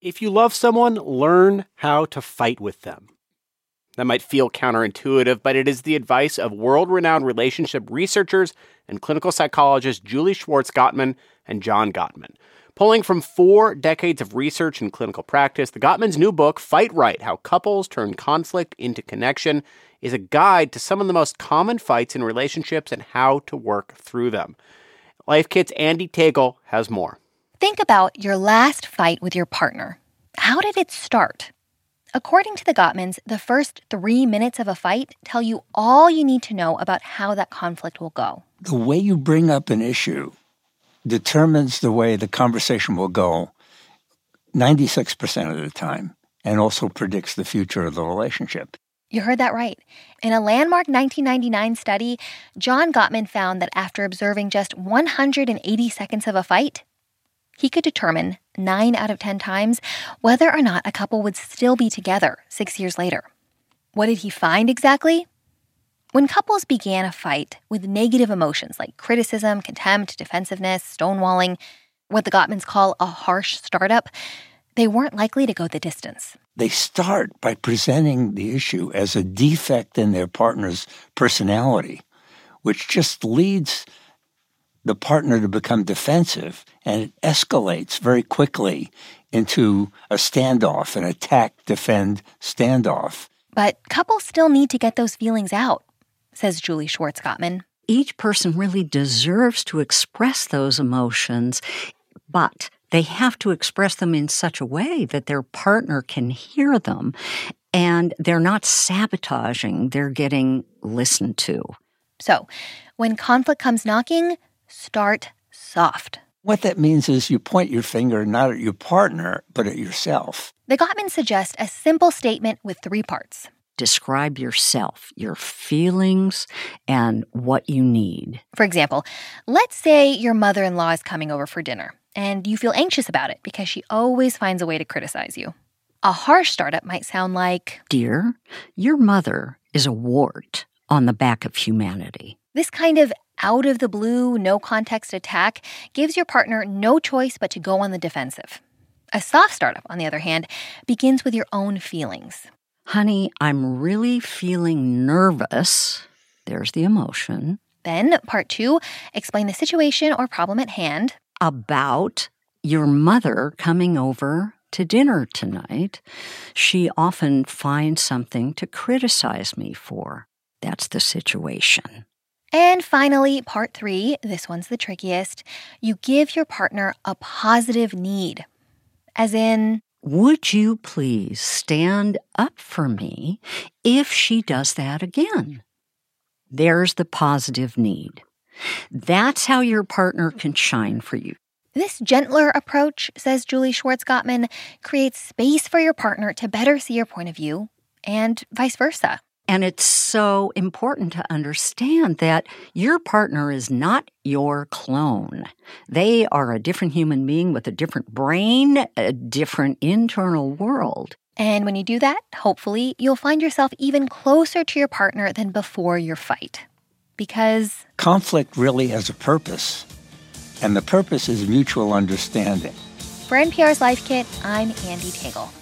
If you love someone, learn how to fight with them. That might feel counterintuitive, but it is the advice of world renowned relationship researchers and clinical psychologists Julie Schwartz Gottman and John Gottman. Pulling from four decades of research and clinical practice, the Gottman's new book, Fight Right How Couples Turn Conflict into Connection, is a guide to some of the most common fights in relationships and how to work through them. Life Kit's Andee Tagle has more. Think about your last fight with your partner. How did it start? According to the Gottmans, the first three minutes of a fight tell you all you need to know about how that conflict will go. The way you bring up an issue determines the way the conversation will go 96% of the time and also predicts the future of the relationship. You heard that right. In a landmark 1999 study, John Gottman found that after observing just 180 seconds of a fight, he could determine 9 out of 10 times whether or not a couple would still be together six years later. What did he find exactly? When couples began a fight with negative emotions like criticism, contempt, defensiveness, stonewalling, what the Gottmans call a harsh startup, they weren't likely to go the distance. They start by presenting the issue as a defect in their partner's personality, which just leads the partner to become defensive and it escalates very quickly into a standoff, an attack, defend standoff. But couples still need to get those feelings out, says Julie Schwartz Gottman. Each person really deserves to express those emotions, but they have to express them in such a way that their partner can hear them and they're not sabotaging, they're getting listened to. So, when conflict comes knocking, start soft. What that means is you point your finger not at your partner, but at yourself. The Gottmans suggest a simple statement with three parts. Describe yourself, your feelings, and what you need. For example, let's say your mother in law is coming over for dinner and you feel anxious about it because she always finds a way to criticize you. A harsh startup might sound like Dear, your mother is a wart on the back of humanity. This kind of out of the blue, no context attack gives your partner no choice but to go on the defensive. A soft startup, on the other hand, begins with your own feelings. Honey, I'm really feeling nervous. There's the emotion. Then, part two, explain the situation or problem at hand about your mother coming over to dinner tonight, she often finds something to criticize me for. That's the situation. And finally, part three this one's the trickiest. You give your partner a positive need, as in, Would you please stand up for me if she does that again? There's the positive need. That's how your partner can shine for you. This gentler approach, says Julie Schwartz Gottman, creates space for your partner to better see your point of view and vice versa. And it's so important to understand that your partner is not your clone. They are a different human being with a different brain, a different internal world. And when you do that, hopefully, you'll find yourself even closer to your partner than before your fight. Because conflict really has a purpose, and the purpose is mutual understanding. For NPR's Life Kit, I'm Andee Tagle.